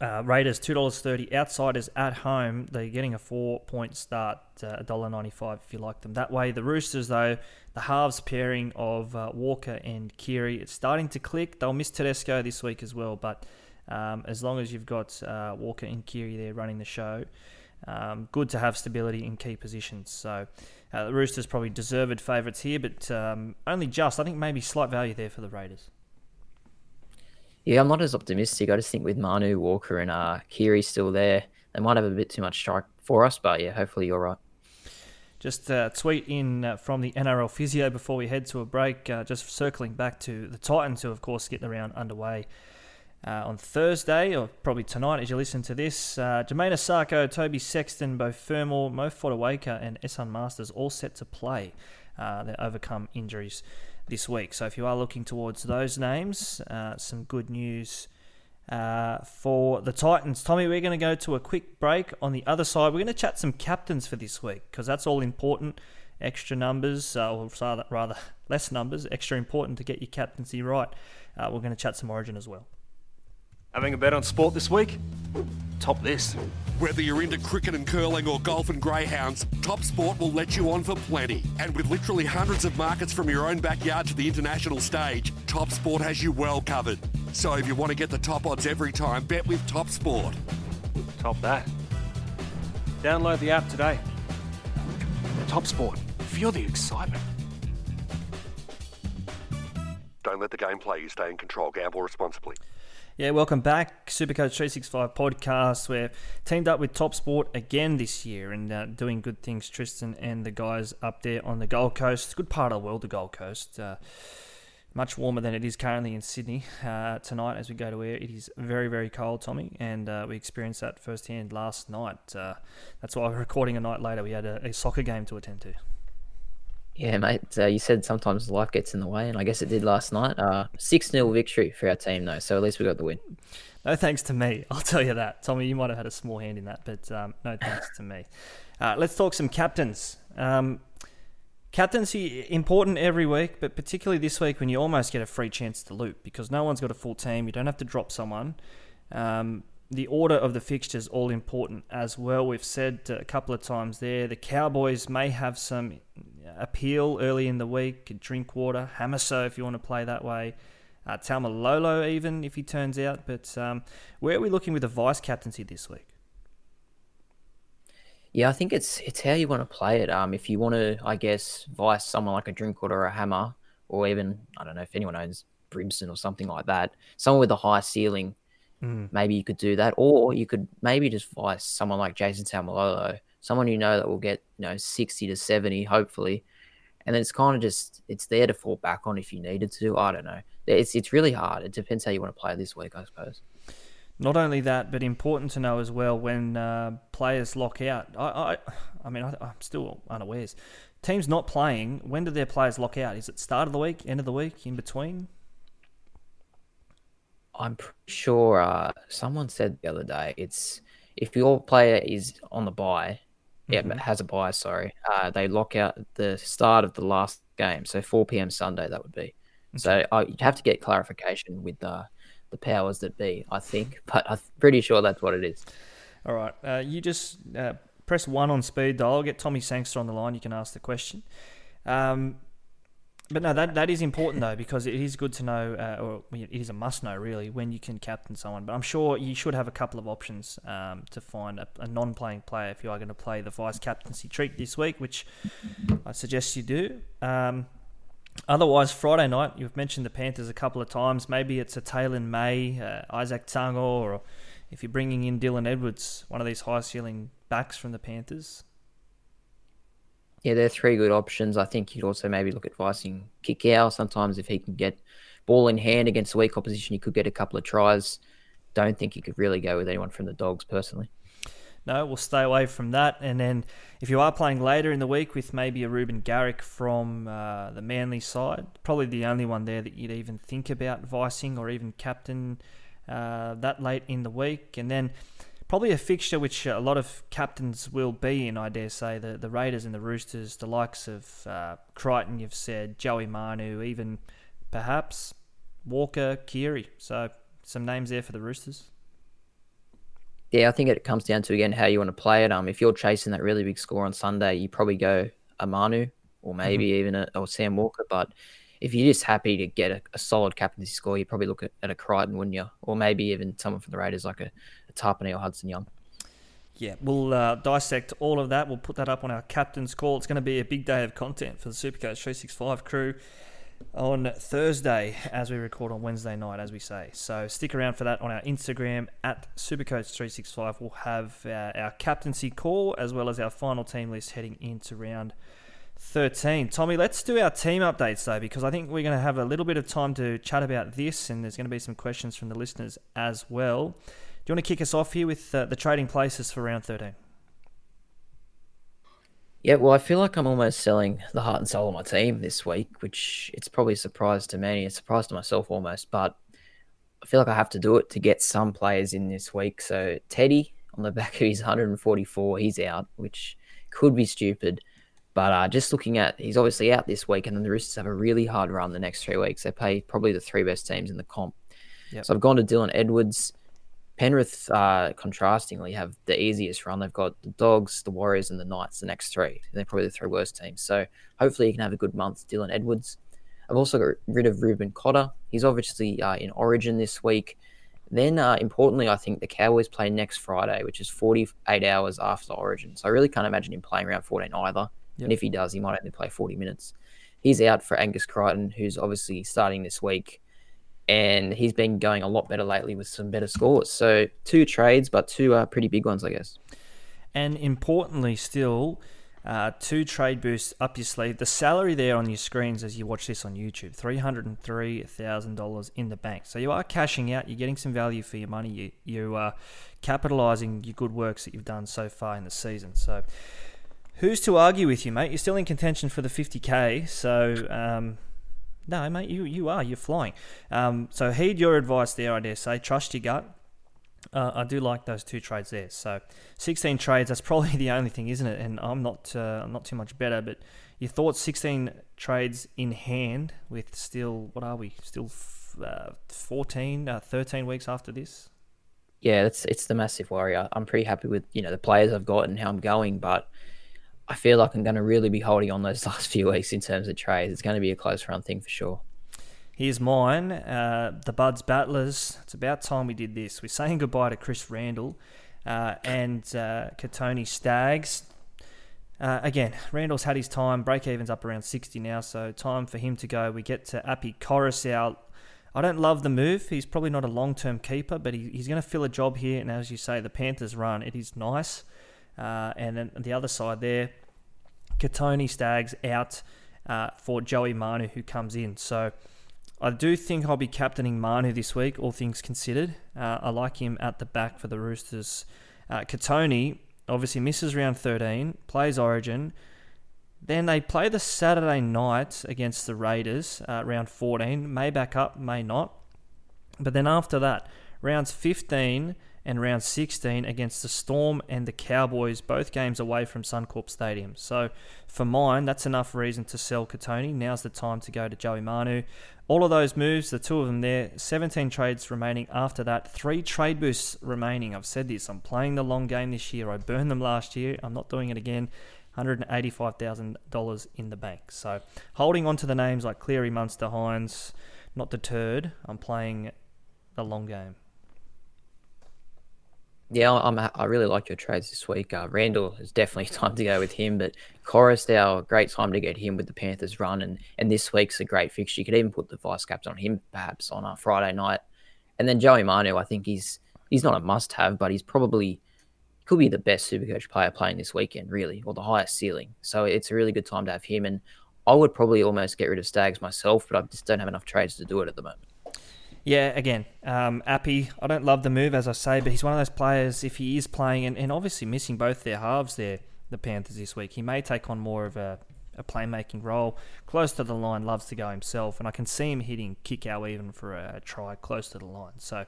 uh, Raiders two dollars thirty. Outsiders at home, they're getting a four point start, uh, dollar ninety five if you like them. That way, the Roosters though, the halves pairing of uh, Walker and Keary, it's starting to click. They'll miss Tedesco this week as well, but um, as long as you've got uh, Walker and Keary there running the show, um, good to have stability in key positions. So uh, the Roosters probably deserved favourites here, but um, only just. I think maybe slight value there for the Raiders. Yeah, I'm not as optimistic. I just think with Manu Walker and uh, Keary still there, they might have a bit too much strike for us. But yeah, hopefully you're right. Just a tweet in uh, from the NRL physio before we head to a break. Uh, just circling back to the Titans, who of course get the round underway uh, on Thursday, or probably tonight as you listen to this. Uh, Isaako, Toby Sexton, Beau Fermor, Mo Fotuaika, and Esan Masters all set to play. Uh, they overcome injuries this week. So if you are looking towards those names, uh, some good news uh, for the Titans. Tommy, we're going to go to a quick break. On the other side, we're going to chat some captains for this week because that's all important. Extra numbers, uh, or rather less numbers, extra important to get your captaincy right. Uh, we're going to chat some Origin as well. Having a bet on sport this week? Top this. Whether you're into cricket and curling or golf and greyhounds, Top Sport will let you on for plenty. And with literally hundreds of markets from your own backyard to the international stage, Top Sport has you well covered. So if you want to get the top odds every time, bet with Top Sport. Top that. Download the app today. Top Sport. Feel the excitement. Don't let the game play you. Stay in control. Gamble responsibly. Yeah, welcome back. Supercoach 365 podcast. We're teamed up with Top Sport again this year and uh, doing good things. Tristan and the guys up there on the Gold Coast. It's a good part of the world, the Gold Coast. Uh, much warmer than it is currently in Sydney uh, tonight as we go to air. It is very, very cold, Tommy, and uh, we experienced that firsthand last night. Uh, that's why we're recording a night later. We had a, a soccer game to attend to. Yeah, mate. Uh, you said sometimes life gets in the way, and I guess it did last night. Uh, 6 0 victory for our team, though, so at least we got the win. No thanks to me, I'll tell you that. Tommy, you might have had a small hand in that, but um, no thanks to me. Uh, let's talk some captains. Um, captaincy important every week, but particularly this week when you almost get a free chance to loop because no one's got a full team. You don't have to drop someone. Um, the order of the fixtures all important as well. We've said a couple of times there the Cowboys may have some appeal early in the week. Drinkwater, Hamiso if you want to play that way. Uh, even if he turns out. But um, where are we looking with the vice captaincy this week? Yeah, I think it's it's how you want to play it. Um, if you want to, I guess, vice someone like a Drinkwater or a Hammer, or even I don't know if anyone owns Brimson or something like that, someone with a high ceiling Mm. Maybe you could do that, or you could maybe just vice someone like Jason Taumalolo, someone you know that will get you know sixty to seventy, hopefully, and then it's kind of just it's there to fall back on if you needed to. I don't know. It's it's really hard. It depends how you want to play this week, I suppose. Not only that, but important to know as well when uh, players lock out. I I, I mean I, I'm still unawares. Teams not playing. When do their players lock out? Is it start of the week, end of the week, in between? I'm pretty sure uh, someone said the other day it's if your player is on the buy, mm-hmm. yeah, has a buy. Sorry, uh, they lock out the start of the last game, so 4 p.m. Sunday that would be. Okay. So uh, you'd have to get clarification with the the powers that be, I think, but I'm pretty sure that's what it is. All right, uh, you just uh, press one on speed dial. Get Tommy Sangster on the line. You can ask the question. Um, but no, that that is important though because it is good to know, uh, or it is a must know really, when you can captain someone. But I'm sure you should have a couple of options um, to find a, a, non-playing player if you are going to play the vice captaincy treat this week, which I suggest you do. Um, otherwise, Friday night, you've mentioned the Panthers a couple of times. Maybe it's a Taylan May, uh, Izack Tago, or if you're bringing in Dylan Edwards, one of these high ceiling backs from the Panthers. Yeah, they're three good options. I think you'd also maybe look at Vicing Kikau. Sometimes if he can get ball in hand against weak opposition, he could get a couple of tries. Don't think you could really go with anyone from the Dogs personally. No, we'll stay away from that. And then if you are playing later in the week with maybe a Reuben Garrick from uh, the Manly side, probably the only one there that you'd even think about vicing or even captain uh, that late in the week. And then probably a fixture which a lot of captains will be in, I dare say. The the Raiders and the Roosters, the likes of uh, Crichton, you've said, Joey Manu, even perhaps Walker, Keary. So some names there for the Roosters. Yeah, I think it comes down to again how you want to play it. Um, if you're chasing that really big score on Sunday, you probably go a Manu or maybe mm-hmm. even a or Sam Walker. But if you're just happy to get a, a solid captaincy score, you probably look at, at, a Crichton, wouldn't you? Or maybe even someone from the Raiders like a, or Hudson Young. Yeah, we'll uh, dissect all of that. We'll put that up on our captain's call. It's going to be a big day of content for the Supercoach 365 crew on Thursday as we record on Wednesday night, as we say. So stick around for that on our Instagram at Supercoach365. We'll have uh, our captaincy call as well as our final team list heading into round 13. Tommy, let's do our team updates though, because I think we're going to have a little bit of time to chat about this, and there's going to be some questions from the listeners as well. Do you want to kick us off here with uh, the trading places for round 13? Yeah, well, I feel like I'm almost selling the heart and soul of my team this week, which it's probably a surprise to many, a surprise to myself almost, but I feel like I have to do it to get some players in this week. So Teddy on the back of his 144, he's out, which could be stupid. But uh, just looking at, he's obviously out this week, and then the Roosters have a really hard run the next three weeks. They play probably the three best teams in the comp. Yep. So I've gone to Dylan Edwards. Penrith, uh, contrastingly, have the easiest run. They've got the Dogs, the Warriors, and the Knights, the next three. They're probably the three worst teams. So hopefully you can have a good month, Dylan Edwards. I've also got rid of Reuben Cotter. He's obviously uh, in Origin this week. Then, uh, importantly, I think the Cowboys play next Friday, which is 48 hours after Origin. So I really can't imagine him playing around 14 either. Yep. And if he does, he might only play 40 minutes. He's out for Angus Crichton, who's obviously starting this week. And he's been going a lot better lately with some better scores. So, two trades, but two uh, pretty big ones, I guess. And importantly, still, uh, two trade boosts up your sleeve. The salary there on your screens as you watch this on YouTube, three hundred and three thousand dollars in the bank. So you are cashing out. You're getting some value for your money. You you are capitalising your good works that you've done so far in the season. So Who's to argue with you, mate? You're still in contention for the 50k, so um, no, mate, you you are. You're flying. Um, so heed your advice there, I dare say. Trust your gut. Uh, I do like those two trades there. So 16 trades. That's probably the only thing, isn't it? And I'm not uh, I'm not too much better, but your thoughts 16 trades in hand with still what are we? Still uh, 14, uh, 13 weeks after this. Yeah, it's it's the massive worry. I'm pretty happy with you know the players I've got and how I'm going, but I feel like I'm going to really be holding on those last few weeks in terms of trades. It's going to be a close run thing for sure. Here's mine. Uh, the Buds Battlers. It's about time we did this. We're saying goodbye to Chris Randell uh, and uh, Kotoni Staggs. Uh, again, Randell's had his time. Break even's up around 60 now, so time for him to go. We get to Api Koroisau. I don't love the move. He's probably not a long term keeper, but he, he's going to fill a job here. And as you say, the Panthers run. It is nice. Uh, and then the other side there, Kotoni Staggs out uh, for Joey Manu, who comes in. So I do think I'll be captaining Manu this week, all things considered. Uh, I like him at the back for the Roosters. Uh, Kotoni obviously misses round 13, plays Origin. Then they play the Saturday night against the Raiders, uh, round 14. May back up, may not. But then after that, rounds 15 and round 16 against the Storm and the Cowboys, both games away from Suncorp Stadium. So for mine, that's enough reason to sell Kotoni. Now's the time to go to Joey Manu. All of those moves, the two of them there, 17 trades remaining after that, three trade boosts remaining. I've said this, I'm playing the long game this year. I burned them last year. I'm not doing it again. $185,000 in the bank. So holding on to the names like Cleary, Munster, Hynes, not deterred. I'm playing the long game. Yeah, I'm, I really like your trades this week. Uh, Randell is definitely time to go with him, but Koroisau, great time to get him with the Panthers run, and and this week's a great fixture. You could even put the vice caps on him perhaps on a Friday night, and then Joey Manu. I think he's he's not a must have, but he's probably could be the best Supercoach player playing this weekend, really, or the highest ceiling. So it's a really good time to have him. And I would probably almost get rid of Staggs myself, but I just don't have enough trades to do it at the moment. Yeah, again, um, Appy, I don't love the move, as I say, but he's one of those players, if he is playing and, and obviously missing both their halves there, the Panthers this week, he may take on more of a, a playmaking role. Close to the line, loves to go himself, and I can see him hitting kick out even for a, try close to the line. So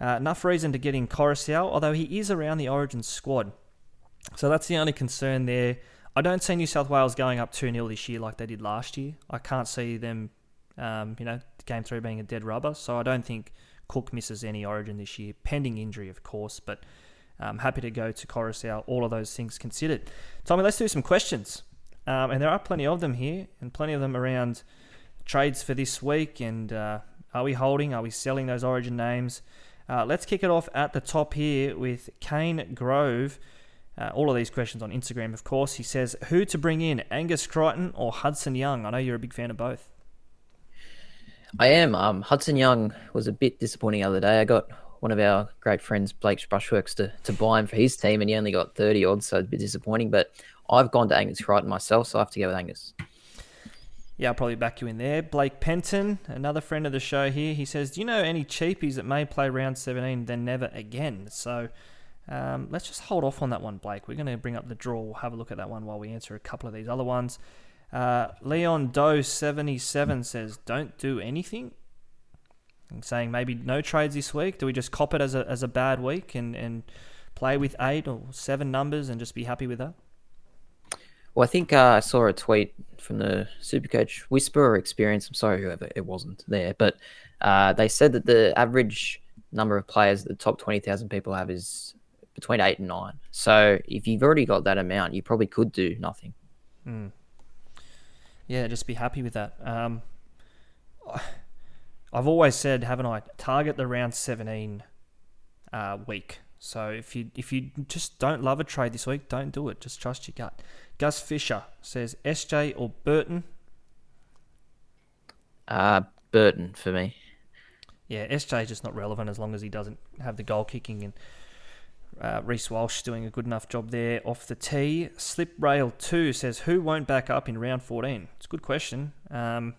uh, enough reason to get in Koroisau, although he is around the Origin squad. So that's the only concern there. I don't see New South Wales going up 2 0 this year like they did last year. I can't see them, um, you know, game three being a dead rubber. So I don't think Cook misses any Origin this year, pending injury, of course. But I'm um, happy to go to Koroisau, all of those things considered. Tommy, let's do some questions. Um, and there are plenty of them here, and plenty of them around trades for this week. And uh, are we holding? Are we selling those Origin names? Uh, let's kick it off at the top here with Kane Grove. Uh, all of these questions on Instagram, of course. He says, Who to bring in, Angus Crichton or Hudson Young? I know you're a big fan of both. I am. Um, Hudson Young was a bit disappointing the other day. I got one of our great friends, Blake's Brushworks, to, to buy him for his team, and he only got 30 odds, so it's a bit disappointing. But I've gone to Angus Crichton myself, so I have to go with Angus. Yeah, I'll probably back you in there. Blake Penton, another friend of the show here, he says, Do you know any cheapies that may play round 17 then never again? So um, let's just hold off on that one, Blake. We're going to bring up the draw. We'll have a look at that one while we answer a couple of these other ones. Uh, Leon Doe 77 says, Don't do anything. I'm saying maybe no trades this week. Do we just cop it as a, as a bad week and, and play with eight or seven numbers and just be happy with that? Well, I think uh, I saw a tweet from the Supercoach Whisperer experience. I'm sorry, whoever it wasn't there, but uh, they said that the average number of players that the top 20,000 people have is between eight and nine. So if you've already got that amount, you probably could do nothing. Mm. Yeah, just be happy with that. Um, I've always said, haven't I? Target the round 17 uh, week. So if you if you just don't love a trade this week, don't do it. Just trust your gut. Gus Fisher says SJ or Burton. Uh, Burton for me. Yeah, SJ is just not relevant as long as he doesn't have the goal kicking and uh, Reece Walsh doing a good enough job there off the tee. Slip Rail 2 says, Who won't back up in round 14? It's a good question. Um,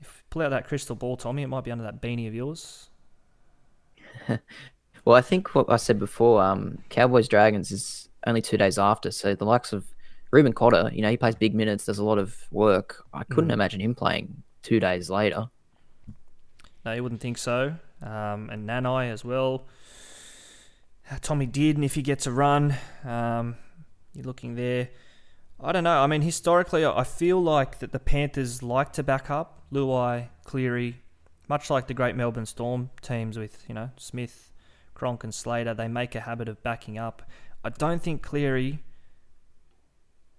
if pull out that crystal ball, Tommy, it might be under that beanie of yours. well, I think what I said before, um, Cowboys Dragons is only two days after. So the likes of Reuben Cotter, you know, he plays big minutes, does a lot of work. I couldn't mm. imagine him playing two days later. No, you wouldn't think so. Um, and Nanai as well. Uh, Tommy did, and if he gets a run, um, you're looking there. I don't know. I mean, historically, I feel like that the Panthers like to back up Luai, Cleary, much like the great Melbourne Storm teams with you know Smith, Cronk, and Slater. They make a habit of backing up. I don't think Cleary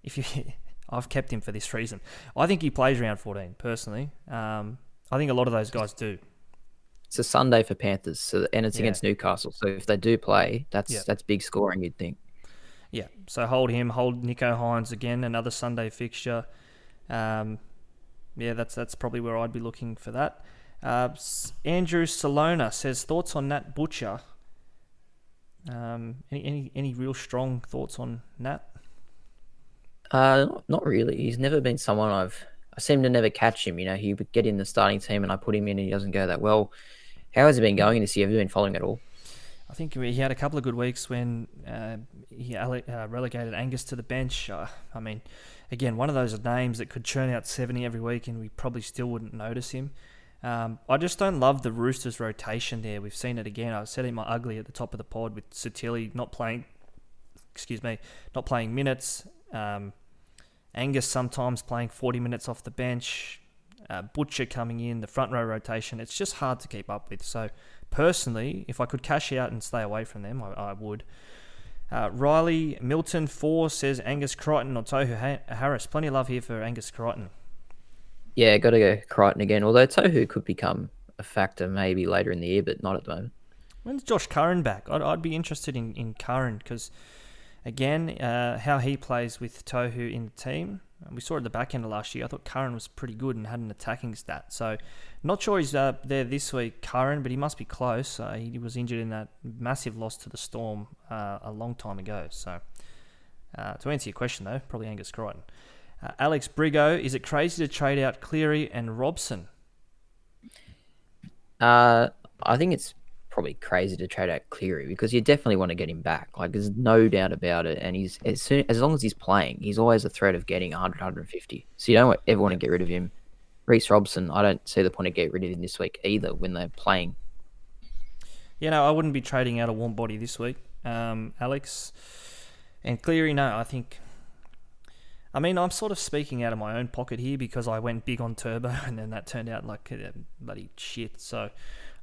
if you, I've kept him for this reason. I think he plays round 14 personally. Um, I think a lot of those guys do. It's a Sunday for Panthers, so and it's yeah. against Newcastle. So if they do play, that's yeah. that's big scoring. You'd think. Yeah. So hold him. Hold Nicho Hynes again. Another Sunday fixture. Um, yeah, that's that's probably where I'd be looking for that. Uh, Andrew Salona says thoughts on Nat Butcher. Um, any, any any real strong thoughts on Nat? Uh, not really. He's never been someone I've. I seem to never catch him. You know, he would get in the starting team, and I put him in, and he doesn't go that well. How has it been going this year? Have you been following it all? I think he had a couple of good weeks when uh, he uh, relegated Angus to the bench. Uh, I mean, again, one of those names that could churn out 70 every week and we probably still wouldn't notice him. Um, I just don't love the Roosters rotation there. We've seen it again. I said it my ugly at the top of the pod with Sitili not playing, excuse me, not playing minutes. Um, Angus sometimes playing 40 minutes off the bench. Uh, Butcher coming in, the front row rotation. It's just hard to keep up with. So, personally, if I could cash out and stay away from them, I, I would. Uh, Riley Milton four says Angus Crichton or Tohu Harris. Plenty of love here for Angus Crichton. Yeah, got to go Crichton again. Although Tohu could become a factor maybe later in the year, but not at the moment. When's Josh Curran back? I'd, I'd be interested in, in Curran because, again, uh, how he plays with Tohu in the team. We saw at the back end of last year. I thought Curran was pretty good and had an attacking stat. So, not sure he's uh, there this week, Curran, but he must be close. Uh, he was injured in that massive loss to the Storm uh, a long time ago. So, uh, to answer your question, though, probably Angus Crichton. Uh, Alex Brigo, is it crazy to trade out Cleary and Robson? Uh, I think it's probably crazy to trade out Cleary because you definitely want to get him back. Like there's no doubt about it. And he's as soon as long as he's playing, he's always a threat of getting 100, 150. So you don't ever want to get rid of him. Reece Robson, I don't see the point of getting rid of him this week either when they're playing. You know, I wouldn't be trading out a warm body this week, um, Alex. And Cleary, no, I think. I mean, I'm sort of speaking out of my own pocket here because I went big on Turbo and then that turned out like bloody shit. So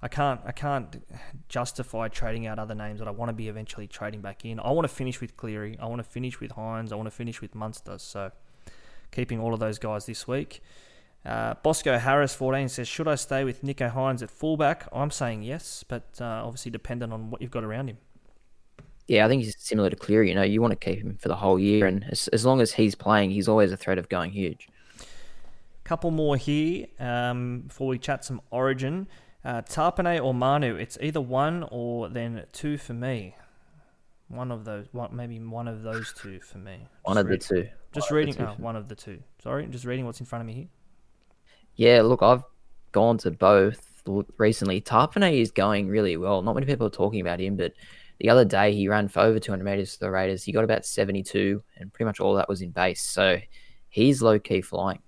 I can't I can't justify trading out other names that I want to be eventually trading back in. I want to finish with Cleary. I want to finish with Hynes. I want to finish with Munster. So keeping all of those guys this week. Uh, Bosco Harris 14 says, Should I stay with Nicho Hynes at fullback? I'm saying yes, but uh, obviously dependent on what you've got around him. Yeah, I think he's similar to Cleary. You know, you want to keep him for the whole year, and as, as long as he's playing, he's always a threat of going huge. Couple more here um, before we chat some Origin. Uh, Tapine or Manu, it's either one or then two for me. One of those, one, maybe one of those two for me. One of read, the two. Just one reading, oh, one of the two. Sorry, just reading what's in front of me here. Yeah, look, I've gone to both recently. Tapine is going really well. Not many people are talking about him, but the other day he ran for over 200 meters to the Raiders. He got about 72, and pretty much all that was in base. So he's low key flying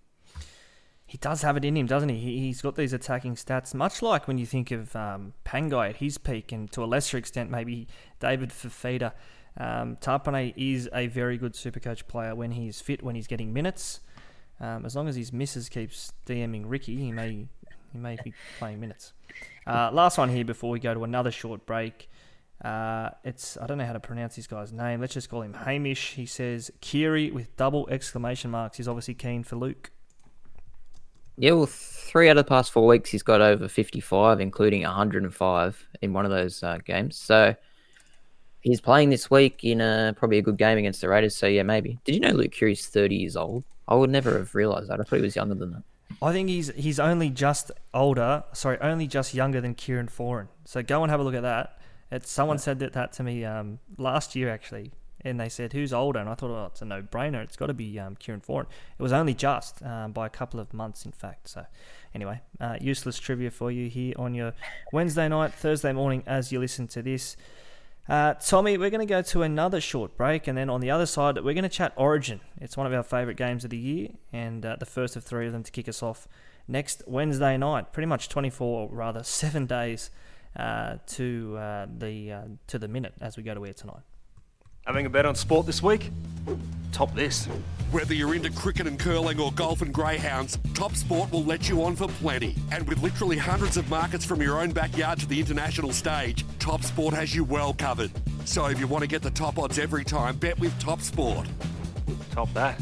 he does have it in him, doesn't he? He's got these attacking stats, much like when you think of um, Pangai at his peak, and to a lesser extent, maybe David Fifita. Um, Tapine is a very good Supercoach player when he's fit, when he's getting minutes. Um, as long as his missus keeps DMing Ricky, he may he may be playing minutes. Uh, last one here before we go to another short break. Uh, it's I don't know how to pronounce this guy's name. Let's just call him Hamish. He says Keary with double exclamation marks. He's obviously keen for Luke. Yeah, well, three out of the past four weeks, he's got over 55, including 105 in one of those uh, games. So he's playing this week in a, probably a good game against the Raiders. So yeah, maybe. Did you know Luke Keary's 30 years old? I would never have realised that. I thought he was younger than that. I think he's he's only just older. Sorry, only just younger than Kieran Foran. So go and have a look at that. It's someone yeah. said that, that to me um, last year actually and they said, "Who's older?" And I thought, "Oh, it's a no-brainer. It's got to be um, Kieran Foran." It was only just um, by a couple of months, in fact. So, anyway, uh, useless trivia for you here on your Wednesday night, Thursday morning, as you listen to this. Uh, Tommy, we're going to go to another short break, and then on the other side, we're going to chat Origin. It's one of our favourite games of the year, and uh, the first of three of them to kick us off next Wednesday night. Pretty much 24, or rather seven days uh, to uh, the uh, to the minute as we go to air tonight. Having a bet on sport this week? Top this. Whether you're into cricket and curling or golf and greyhounds, Top Sport will let you on for plenty. And with literally hundreds of markets from your own backyard to the international stage, Top Sport has you well covered. So if you want to get the top odds every time, bet with Top Sport. Top that.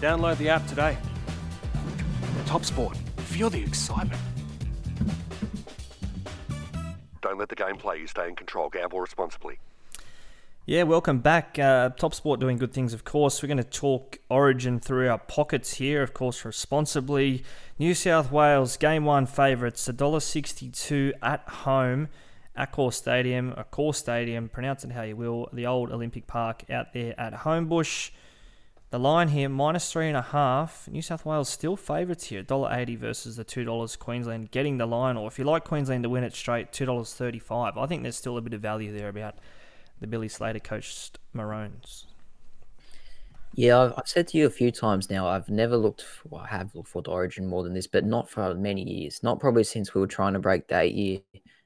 Download the app today. Top Sport. Feel the excitement. Don't let the game play you. Stay in control. Gamble responsibly. Yeah, welcome back. Uh, Top Sport doing good things, of course. We're going to talk Origin through our pockets here, of course, responsibly. New South Wales game one favourites, $1.62 at home. Accor Stadium, Accor Stadium, pronounce it how you will, the old Olympic Park out there at Homebush. The line here, minus three and a half. New South Wales still favourites here, $1.80 versus the $2 Queensland getting the line. Or if you like Queensland to win it straight, $2.35. I think there's still a bit of value there about the Billy Slater coached Maroons. Yeah, I've, I've, said to you a few times now. I've never looked. For, well, I have looked for the Origin more than this, but not for many years. Not probably since we were trying to break that year,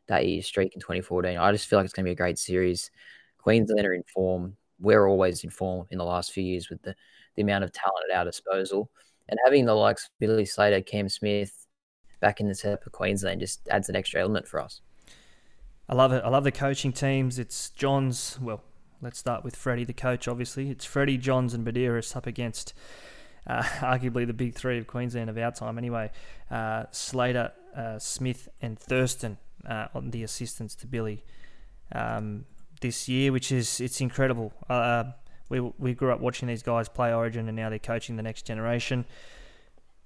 that year streak in 2014. I just feel like it's going to be a great series. Queensland are in form. We're always in form in the last few years with the, the amount of talent at our disposal, and having the likes of Billy Slater, Cam Smith back in the setup of Queensland just adds an extra element for us. I love it. I love the coaching teams. It's John's, well, Let's start with Freddie, the coach, obviously. It's Freddie, Johns, and Buderus up against uh, arguably the big three of Queensland of our time, anyway. Uh, Slater, uh, Smith, and Thurston uh, on the assistance to Billy um, this year, which is it's incredible. Uh, we, we grew up watching these guys play Origin, and now they're coaching the next generation.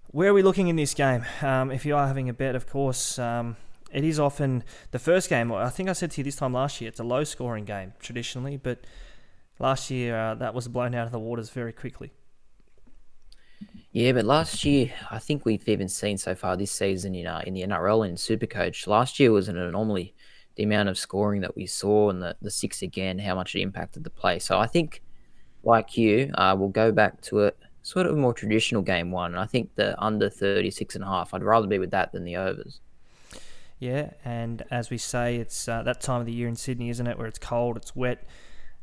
Where are we looking in this game? Um, if you are having a bet, of course, um, it is often the first game. I think I said to you this time last year, it's a low scoring game traditionally, but last year uh, that was blown out of the waters very quickly. Yeah, but last year, I think we've even seen so far this season in uh, in the NRL and Supercoach. Last year was an anomaly. The amount of scoring that we saw and the, the six again, how much it impacted the play. So I think, like you, uh, we'll go back to it sort of more traditional game one. I think the under 36 and a half, I'd rather be with that than the overs. Yeah, and as we say, it's uh, that time of the year in Sydney, isn't it, where it's cold, it's wet,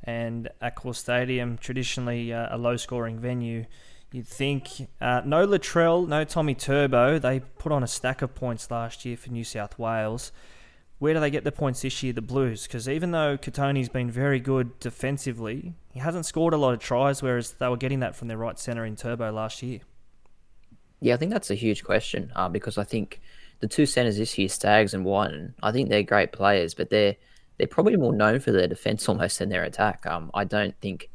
and Accor Stadium, traditionally uh, a low scoring venue. You'd think uh, no Latrell, no Tommy Turbo. They put on a stack of points last year for New South Wales. Where do they get the points this year, the Blues? Because even though Kotoni's been very good defensively, he hasn't scored a lot of tries, whereas they were getting that from their right centre in Turbo last year. Yeah, I think that's a huge question uh, because I think the two centres this year, Staggs and Wighton, I think they're great players, but they're they're probably more known for their defence almost than their attack. Um, I don't think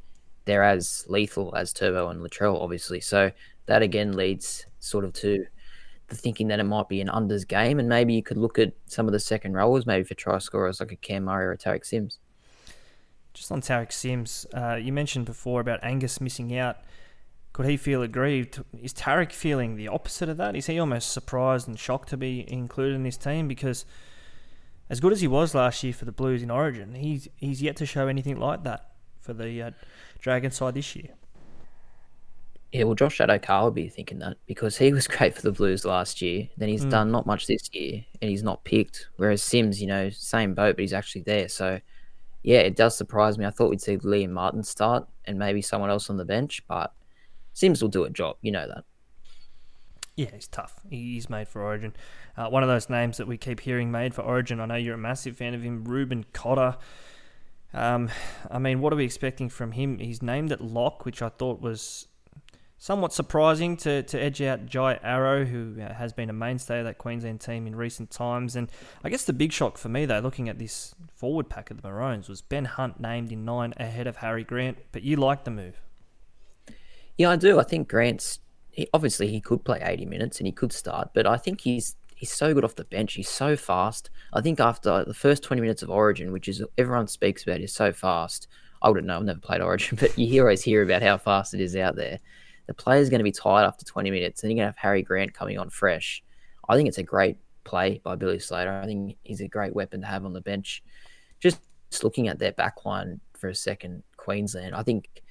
they're as lethal as Turbo and Latrell, obviously. So that again leads sort of to the thinking that it might be an unders game, and maybe you could look at some of the second rowers, maybe for try scorers like a Cam Murray or a Tariq Sims. Just on Tariq Sims, uh, you mentioned before about Angus missing out. Could he feel aggrieved? Is Tariq feeling the opposite of that? Is he almost surprised and shocked to be included in this team? Because as good as he was last year for the Blues in Origin, he's he's yet to show anything like that for the uh, Dragon side this year. Yeah, well, Josh Addo-Carr would be thinking that because he was great for the Blues last year. Then he's mm. done not much this year, and he's not picked. Whereas Sims, you know, same boat, but he's actually there. So, yeah, it does surprise me. I thought we'd see Liam Martin start and maybe someone else on the bench, but Sims will do a job. You know that. Yeah, he's tough. He's made for Origin. Uh, one of those names that we keep hearing made for Origin. I know you're a massive fan of him, Reuben Cotter. Um, I mean, what are we expecting from him? He's named at lock, which I thought was somewhat surprising to, to edge out Jai Arrow, who uh, has been a mainstay of that Queensland team in recent times. And I guess the big shock for me, though, looking at this forward pack of the Maroons, was Ben Hunt named in nine ahead of Harry Grant. But you like the move. Yeah, I do. I think Grant's he, obviously he could play 80 minutes and he could start, but I think he's he's so good off the bench. He's so fast. I think after the first 20 minutes of Origin, which is everyone speaks about, is so fast. I wouldn't know. I've never played Origin, but you always hear about how fast it is out there. The player's going to be tired after 20 minutes, and you're going to have Harry Grant coming on fresh. I think it's a great play by Billy Slater. I think he's a great weapon to have on the bench. Just looking at their backline for a second, Queensland. I think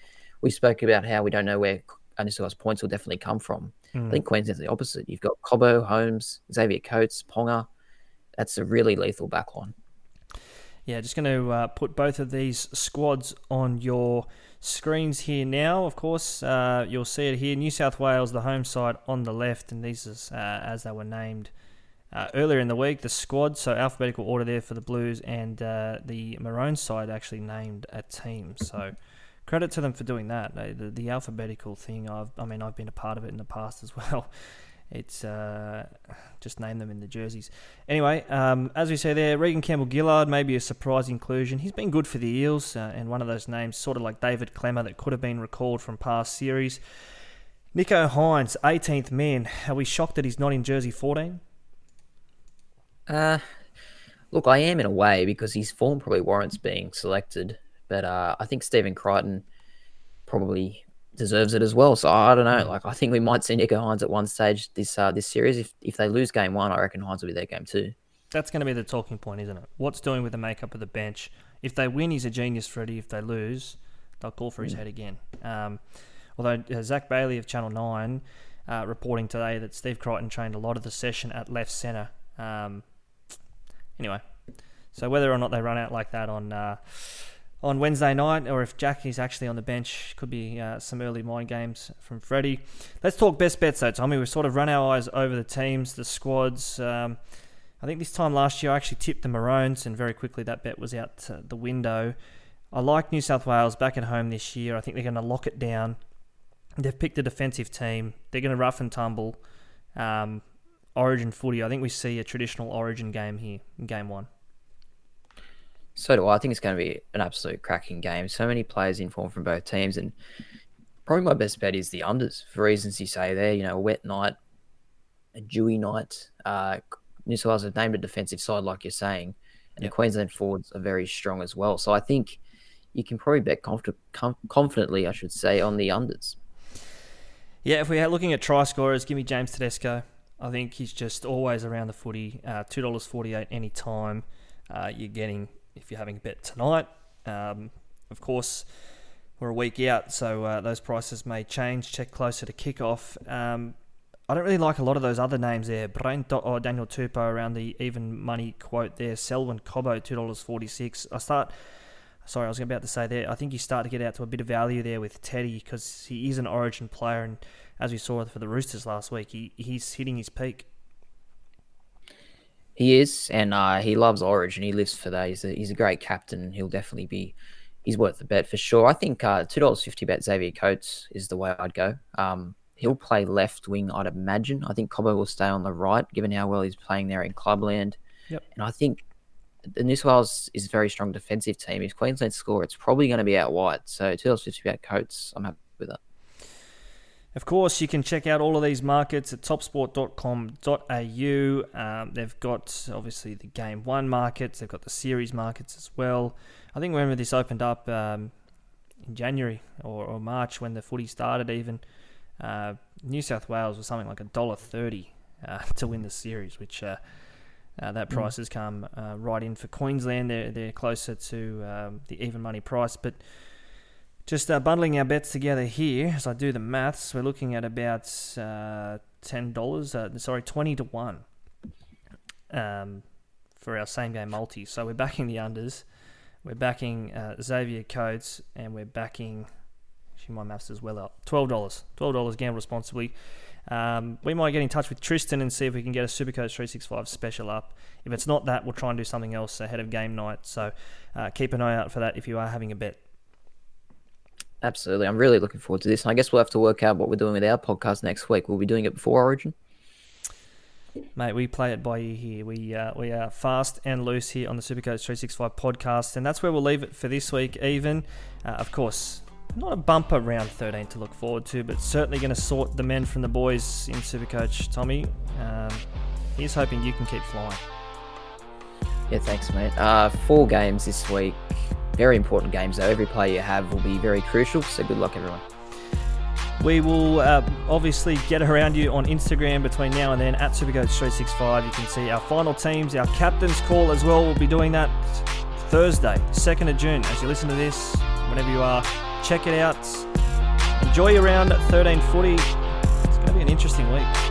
we spoke about how we don't know where Anisua's points will definitely come from. Mm. I think Queensland's the opposite. You've got Cobbo, Holmes, Xavier Coates, Ponga. That's a really lethal backline. Yeah, just going to uh, put both of these squads on your screens here now. Of course, uh, you'll see it here. New South Wales, the home side on the left, and these is uh, as they were named uh, earlier in the week. The squad, so alphabetical order there for the Blues, and uh, the Maroon side actually named a team. So credit to them for doing that. The, the alphabetical thing, I've, I mean, I've been a part of it in the past as well. It's uh, just name them in the jerseys. Anyway, um, as we say there, Reagan Campbell Gillard may be a surprise inclusion. He's been good for the Eels, uh, and one of those names, sort of like David Klemmer, that could have been recalled from past series. Nicho Hynes, 18th man. Are we shocked that he's not in jersey 14? Uh, look, I am in a way because his form probably warrants being selected. But uh, I think Stephen Crichton probably deserves it as well. So I don't know. Like I think we might see Nicho Hynes at one stage this uh, this series. If if they lose game one, I reckon Hynes will be their game two. That's going to be the talking point, isn't it? What's doing with the makeup of the bench? If they win, he's a genius, Freddie. If they lose, they'll call for his mm. head again. Um, although uh, Zach Bailey of Channel Nine uh, reporting today that Steve Crichton trained a lot of the session at left centre. Um, anyway, so whether or not they run out like that on uh, on Wednesday night, or if Jack is actually on the bench, could be uh, some early mind games from Freddie. Let's talk best bets though, Tommy. We've sort of run our eyes over the teams, the squads. Um, I think this time last year I actually tipped the Maroons, and very quickly that bet was out the window. I like New South Wales back at home this year. I think they're going to lock it down. They've picked a defensive team. They're going to rough and tumble. Um, Origin footy. I think we see a traditional Origin game here in game one. So do I. I think it's going to be an absolute cracking game. So many players in form from both teams, and probably my best bet is the unders for reasons you say there. You know, a wet night, a dewy night. Uh, New South Wales have named a defensive side, like you're saying, and yep. the Queensland forwards are very strong as well. So I think you can probably bet conf- com- confidently, I should say, on the unders. Yeah, if we're looking at try scorers, give me James Tedesco. I think he's just always around the footy. Uh, Two dollars forty eight any time. Uh, you're getting if you're having a bet tonight. Um, of course, we're a week out, so uh, those prices may change. Check closer to kickoff. Um, I don't really like a lot of those other names there. Brent or Daniel Tupou around the even money quote there. Selwyn forty six. I start. Sorry, I was about to say there. I think you start to get out to a bit of value there with Teddy because he is an Origin player, and as we saw for the Roosters last week, he, he's hitting his peak. He is, and uh, he loves Origin. He lives for that. He's a, he's a great captain. He'll definitely be. He's worth the bet for sure. I think uh, two dollars fifty bet Xavier Coates is the way I'd go. Um, he'll play left wing, I'd imagine. I think Cobbo will stay on the right, given how well he's playing there in clubland. Yep. And I think the New South Wales is a very strong defensive team. If Queensland score, it's probably going to be out wide. So two dollars fifty bet Coates, I'm happy with that. Of course, you can check out all of these markets at topsport.com.au. Um, they've got obviously the game one markets, they've got the series markets as well. I think whenever this opened up um, in January or, or, March when the footy started, even uh, New South Wales was something like a dollar thirty uh, to win the series, which uh, uh that mm. price has come uh, right in for Queensland. They're they're closer to um, the even money price, but just uh, bundling our bets together here, as I do the maths, we're looking at about uh, ten dollars. Uh, sorry, twenty to one um, for our same game multi. So we're backing the unders, we're backing uh, Xavier Coates, and we're backing. Actually, my maths as well up. Twelve dollars. Twelve dollars. Gamble responsibly. Um, we might get in touch with Tristan and see if we can get a Supercoach 365 special up. If it's not that, we'll try and do something else ahead of game night. So uh, keep an eye out for that if you are having a bet. Absolutely. I'm really looking forward to this. And I guess we'll have to work out what we're doing with our podcast next week. We'll be doing it before Origin. Mate, we play it by ear here. We uh, we are fast and loose here on the Supercoach 365 podcast, and that's where we'll leave it for this week. Even, uh, of course, not a bumper round 13 to look forward to, but certainly going to sort the men from the boys in Supercoach. Tommy, um, he's hoping you can keep flying. Yeah, thanks, mate. Uh, four games this week. Very important games, though. Every player you have will be very crucial. So good luck, everyone. We will uh, obviously get around you on Instagram between now and then at Supercoach365. You can see our final teams, our captain's call as well. We'll be doing that Thursday, 2nd of June. As you listen to this, whenever you are, check it out. Enjoy your round 13 footy. It's going to be an interesting week.